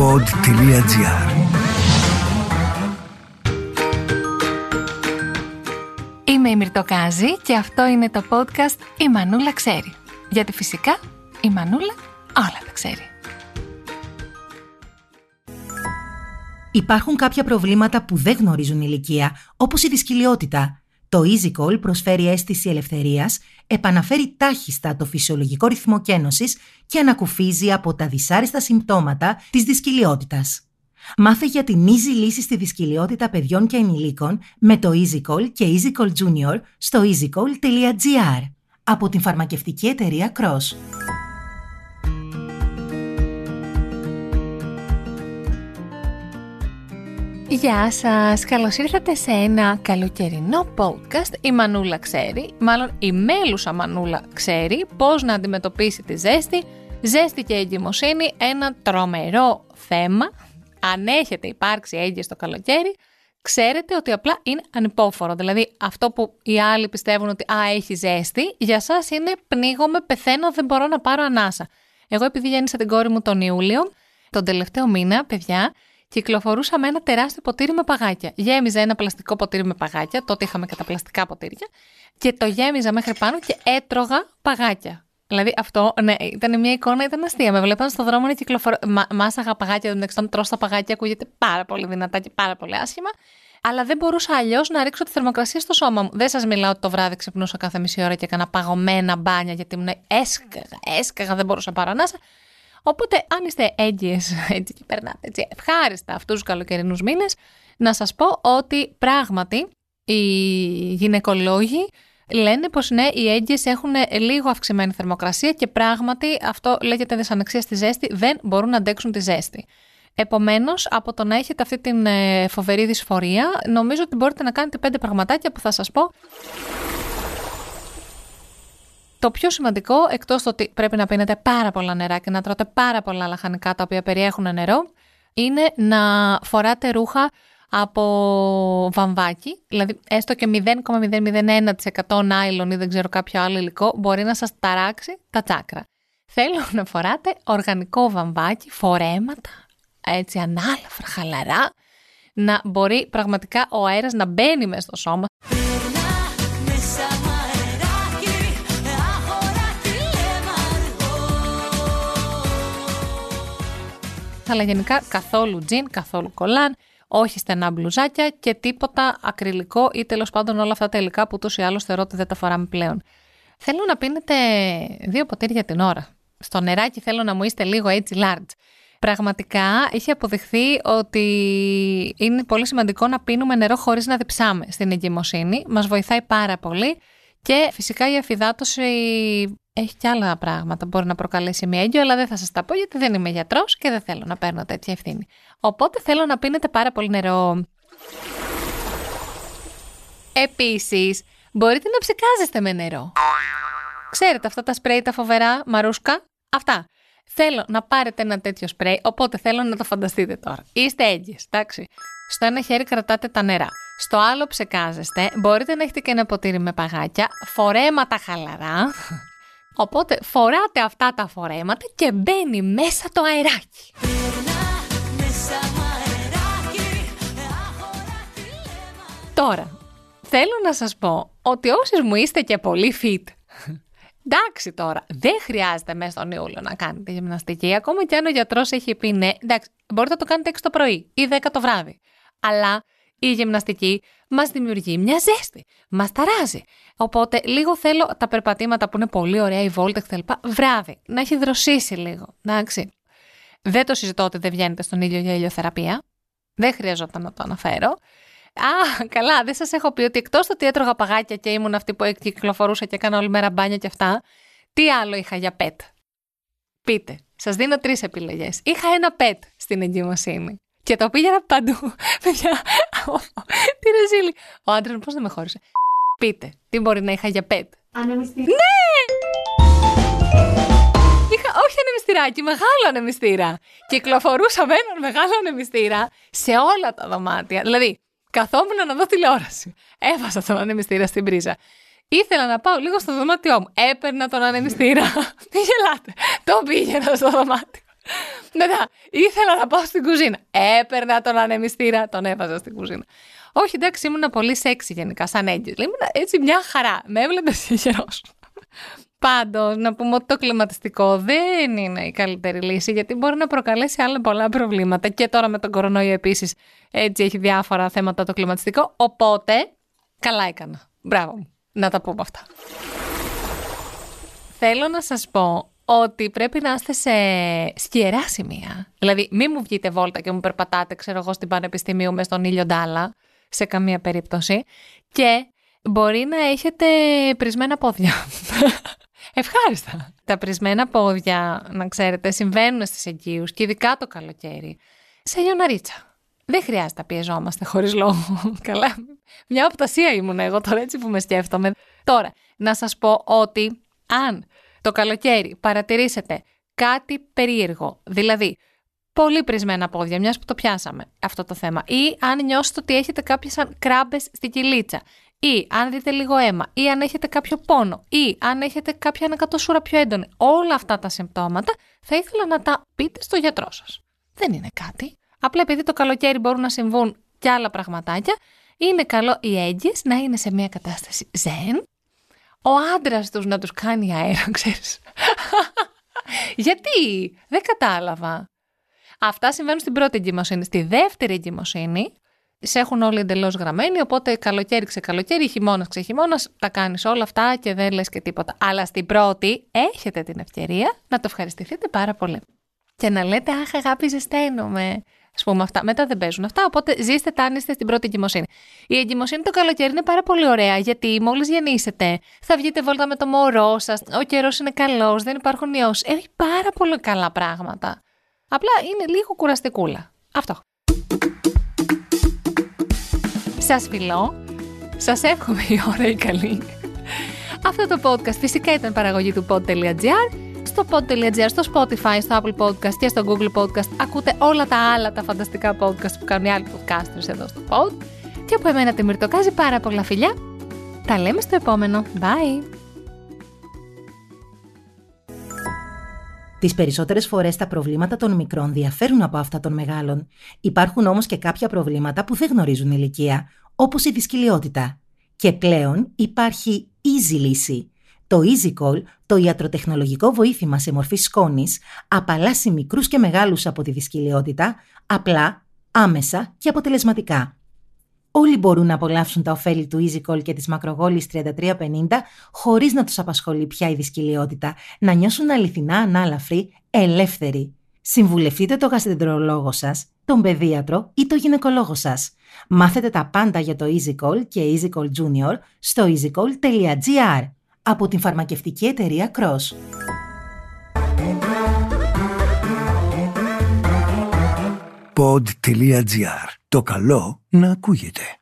pod.gr Είμαι η Μυρτοκάζη και αυτό είναι το podcast «Η Μανούλα ξέρει». Γιατί φυσικά η Μανούλα όλα τα ξέρει. Υπάρχουν κάποια προβλήματα που δεν γνωρίζουν ηλικία, όπως η δυσκυλιότητα. Το EasyCall προσφέρει αίσθηση ελευθερίας, επαναφέρει τάχιστα το φυσιολογικό ρυθμό κένωσης και ανακουφίζει από τα δυσάρεστα συμπτώματα της δυσκυλιότητας. Μάθε για την easy λύση στη δυσκυλιότητα παιδιών και ενηλίκων με το EasyCall και EasyCall Junior στο easycall.gr από την φαρμακευτική εταιρεία Cross. Γεια σας, καλώς ήρθατε σε ένα καλοκαιρινό podcast Η Μανούλα ξέρει, μάλλον η μέλουσα Μανούλα ξέρει πώς να αντιμετωπίσει τη ζέστη Ζέστη και εγκυμοσύνη, ένα τρομερό θέμα Αν έχετε υπάρξει έγκυες το καλοκαίρι Ξέρετε ότι απλά είναι ανυπόφορο. Δηλαδή, αυτό που οι άλλοι πιστεύουν ότι α, έχει ζέστη, για σας είναι πνίγομαι, πεθαίνω, δεν μπορώ να πάρω ανάσα. Εγώ, επειδή γέννησα την κόρη μου τον Ιούλιο, τον τελευταίο μήνα, παιδιά, κυκλοφορούσα με ένα τεράστιο ποτήρι με παγάκια. Γέμιζα ένα πλαστικό ποτήρι με παγάκια, τότε είχαμε και τα πλαστικά ποτήρια, και το γέμιζα μέχρι πάνω και έτρωγα παγάκια. Δηλαδή αυτό, ναι, ήταν μια εικόνα, ήταν αστεία. Με βλέπαν στον δρόμο να κυκλοφορώ. Μα, μάσαγα παγάκια, δεν ξέρω, τρώ τα παγάκια, ακούγεται πάρα πολύ δυνατά και πάρα πολύ άσχημα. Αλλά δεν μπορούσα αλλιώς να ρίξω τη θερμοκρασία στο σώμα μου. Δεν σας μιλάω ότι το βράδυ ξυπνούσα κάθε μισή ώρα και έκανα παγωμένα μπάνια γιατί ήμουν έσκαγα, έσκαγα, δεν μπορούσα να πάρω ανάσα. Οπότε, αν είστε έγκυες έτσι και περνάτε έτσι ευχάριστα αυτούς τους καλοκαιρινούς μήνες, να σας πω ότι πράγματι οι γυναικολόγοι λένε πως ναι, οι έγκυες έχουν λίγο αυξημένη θερμοκρασία και πράγματι αυτό λέγεται δυσανεξία στη ζέστη, δεν μπορούν να αντέξουν τη ζέστη. Επομένως, από το να έχετε αυτή την ε, φοβερή δυσφορία, νομίζω ότι μπορείτε να κάνετε πέντε πραγματάκια που θα σας πω το πιο σημαντικό, εκτός το ότι πρέπει να πίνετε πάρα πολλά νερά και να τρώτε πάρα πολλά λαχανικά τα οποία περιέχουν νερό, είναι να φοράτε ρούχα από βαμβάκι, δηλαδή έστω και 0,001% νάιλον ή δεν ξέρω κάποιο άλλο υλικό, μπορεί να σας ταράξει τα τσάκρα. Θέλω να φοράτε οργανικό βαμβάκι, φορέματα, έτσι ανάλαφρα, χαλαρά, να μπορεί πραγματικά ο αέρας να μπαίνει μέσα στο σώμα. Αλλά γενικά καθόλου τζιν, καθόλου κολάν, όχι στενά μπλουζάκια και τίποτα ακριλικό ή τέλος πάντων όλα αυτά τα υλικά που ούτως ή άλλως θεωρώ ότι δεν τα φοράμε πλέον. Θέλω να πίνετε δύο ποτήρια την ώρα. Στο νεράκι θέλω να μου είστε λίγο έτσι large. Πραγματικά είχε αποδειχθεί ότι είναι πολύ σημαντικό να πίνουμε νερό χωρίς να διψάμε στην εγκυμοσύνη. Μας βοηθάει πάρα πολύ και φυσικά η αφυδάτωση έχει και άλλα πράγματα που μπορεί να προκαλέσει μια έγκυο, αλλά δεν θα σας τα πω γιατί δεν είμαι γιατρός και δεν θέλω να παίρνω τέτοια ευθύνη. Οπότε θέλω να πίνετε πάρα πολύ νερό. Επίσης, μπορείτε να ψεκάζεστε με νερό. Ξέρετε αυτά τα σπρέι τα φοβερά, μαρούσκα; Αυτά. Θέλω να πάρετε ένα τέτοιο σπρέι, οπότε θέλω να το φανταστείτε τώρα. Είστε έγκυες, εντάξει. Στο ένα χέρι κρατάτε τα νερά. Στο άλλο ψεκάζεστε. Μπορείτε να έχετε και ένα ποτήρι με παγάκια. Φορέματα χαλαρά. Οπότε φοράτε αυτά τα φορέματα και μπαίνει μέσα το αεράκι. Τώρα, θέλω να σας πω ότι όσοι μου είστε και πολύ fit, εντάξει τώρα, δεν χρειάζεται μέσα στον Ιούλιο να κάνετε γυμναστική, ακόμα και αν ο γιατρός έχει πει ναι, εντάξει, μπορείτε να το κάνετε 6 το πρωί ή 10 το βράδυ. Αλλά η γυμναστική μας δημιουργεί μια ζέστη. Μας ταράζει. Οπότε λίγο θέλω τα περπατήματα που είναι πολύ ωραία, η βόλτα κτλ. Βράδυ. Να έχει δροσίσει λίγο. Εντάξει. Δεν το συζητώ ότι δεν βγαίνετε στον ήλιο για ηλιοθεραπεία. Δεν χρειαζόταν να το αναφέρω. Α, καλά, δεν σας έχω πει ότι εκτός ότι έτρωγα παγάκια και ήμουν αυτή που κυκλοφορούσα και έκανα όλη μέρα μπάνια και αυτά, τι άλλο είχα για πετ; Πείτε, σας δίνω τρεις επιλογές. Είχα ένα πετ στην εγκυμοσύνη. Και το πήγαινα παντού. Παιδιά, τι ρεζίλη. Ο άντρας μου πώς δεν με χώρισε. Πείτε, τι μπορεί να είχα για πετ. Ανεμιστήρα. Ναι! Είχα, όχι ανεμιστηράκι, μεγάλο ανεμιστήρα. Κυκλοφορούσα με έναν μεγάλο ανεμιστήρα σε όλα τα δωμάτια. Δηλαδή, καθόμουν να δω τηλεόραση. Έβασα τον ανεμιστήρα στην πρίζα. Ήθελα να πάω λίγο στο δωμάτιό μου. Έπαιρνα τον ανεμιστήρα. Τι γελάτε. Το πήγαινα στο δωμάτιο. Μετά ήθελα να πάω στην κουζίνα. Έπαιρνα τον ανεμιστήρα, τον έβαζα στην κουζίνα. Όχι, εντάξει, ήμουν πολύ σεξι γενικά, σαν έγκυος. Ήμουν έτσι μια χαρά. Με έβλεπε γερό. Πάντως, να πούμε ότι το κλιματιστικό δεν είναι η καλύτερη λύση, γιατί μπορεί να προκαλέσει άλλα πολλά προβλήματα. Και τώρα με τον κορονοϊό επίσης, έτσι έχει διάφορα θέματα το κλιματιστικό. Οπότε, καλά έκανα. Μπράβο μου. Να τα πούμε αυτά. Θέλω να σας πω ότι πρέπει να είστε σε σκιερά σημεία. Δηλαδή, μην μου βγείτε βόλτα και μου περπατάτε, ξέρω εγώ, στην Πανεπιστημίου με στον ήλιο ντάλα, σε καμία περίπτωση. Και μπορεί να έχετε πρισμένα πόδια. Ευχάριστα. Τα πρισμένα πόδια, να ξέρετε, συμβαίνουν στις εγκύους και ειδικά το καλοκαίρι. Σε λιοναρίτσα. Δεν χρειάζεται να πιεζόμαστε χωρίς λόγο. Καλά. Μια οπτασία ήμουν εγώ τώρα έτσι που με σκέφτομαι. Τώρα, να σας πω ότι αν το καλοκαίρι παρατηρήσετε κάτι περίεργο, δηλαδή πολύ πρισμένα πόδια, μιας που το πιάσαμε αυτό το θέμα, ή αν νιώσετε ότι έχετε κάποιες σαν κράμπες στη κυλίτσα, ή αν δείτε λίγο αίμα, ή αν έχετε κάποιο πόνο, ή αν έχετε κάποια ανακατοσούρα πιο έντονη, όλα αυτά τα συμπτώματα θα ήθελα να τα πείτε στο γιατρό σας. Δεν είναι κάτι. Απλά επειδή το καλοκαίρι μπορούν να συμβούν και άλλα πραγματάκια, είναι καλό οι έγκυες να είναι σε μια κατάσταση ζεν, ο άντρας τους να τους κάνει αέρα, ξέρεις. Γιατί, δεν κατάλαβα. Αυτά συμβαίνουν στην πρώτη εγκυμοσύνη. Στη δεύτερη εγκυμοσύνη, σε έχουν όλοι εντελώς γραμμένοι, οπότε καλοκαίρι ξε καλοκαίρι, χειμώνας ξε χειμώνα, τα κάνεις όλα αυτά και δεν λες και τίποτα. Αλλά στην πρώτη έχετε την ευκαιρία να το ευχαριστηθείτε πάρα πολύ. Και να λέτε, Αχ, αγάπη, ζεσταίνομαι. Α πούμε αυτά. Μετά δεν παίζουν αυτά, οπότε ζήστε τα είστε στην πρώτη εγκυμοσύνη. Η εγκυμοσύνη το καλοκαίρι είναι πάρα πολύ ωραία, γιατί μόλις γεννήσετε, θα βγείτε βόλτα με το μωρό σας, ο καιρός είναι καλός, δεν υπάρχουν ιώσει. Έχει πάρα πολύ καλά πράγματα. Απλά είναι λίγο κουραστικούλα. Αυτό. Σας φιλώ. Σας εύχομαι η ώρα η καλή. Αυτό το podcast φυσικά ήταν παραγωγή του pod.gr στο pod.gr, στο Spotify, στο Apple Podcast και στο Google Podcast. Ακούτε όλα τα άλλα τα φανταστικά podcast που κάνουν οι άλλοι podcasters εδώ στο pod. Και από εμένα τη Μυρτοκάζη πάρα πολλά φιλιά. Τα λέμε στο επόμενο. Bye! Τις περισσότερες φορές τα προβλήματα των μικρών διαφέρουν από αυτά των μεγάλων. Υπάρχουν όμως και κάποια προβλήματα που δεν γνωρίζουν ηλικία, όπως η δυσκολιότητα. Και πλέον υπάρχει easy λύση. Το EasyCall, το ιατροτεχνολογικό βοήθημα σε μορφή σκόνης, απαλλάσσει μικρούς και μεγάλους από τη δυσκολιότητα, απλά, άμεσα και αποτελεσματικά. Όλοι μπορούν να απολαύσουν τα ωφέλη του EasyCall και της μακρογόλης 3350 χωρίς να τους απασχολεί πια η δυσκολιότητα, να νιώσουν αληθινά ανάλαφροι, ελεύθεροι. Συμβουλευτείτε το γαστρεντρολόγο σας, τον παιδίατρο ή το γυναικολόγο σας. Μάθετε τα πάντα για το EasyCall και EasyCall Junior στο easycall.gr από την φαρμακευτική εταιρεία Cross. Pod.gr. Το καλό να ακούγεται.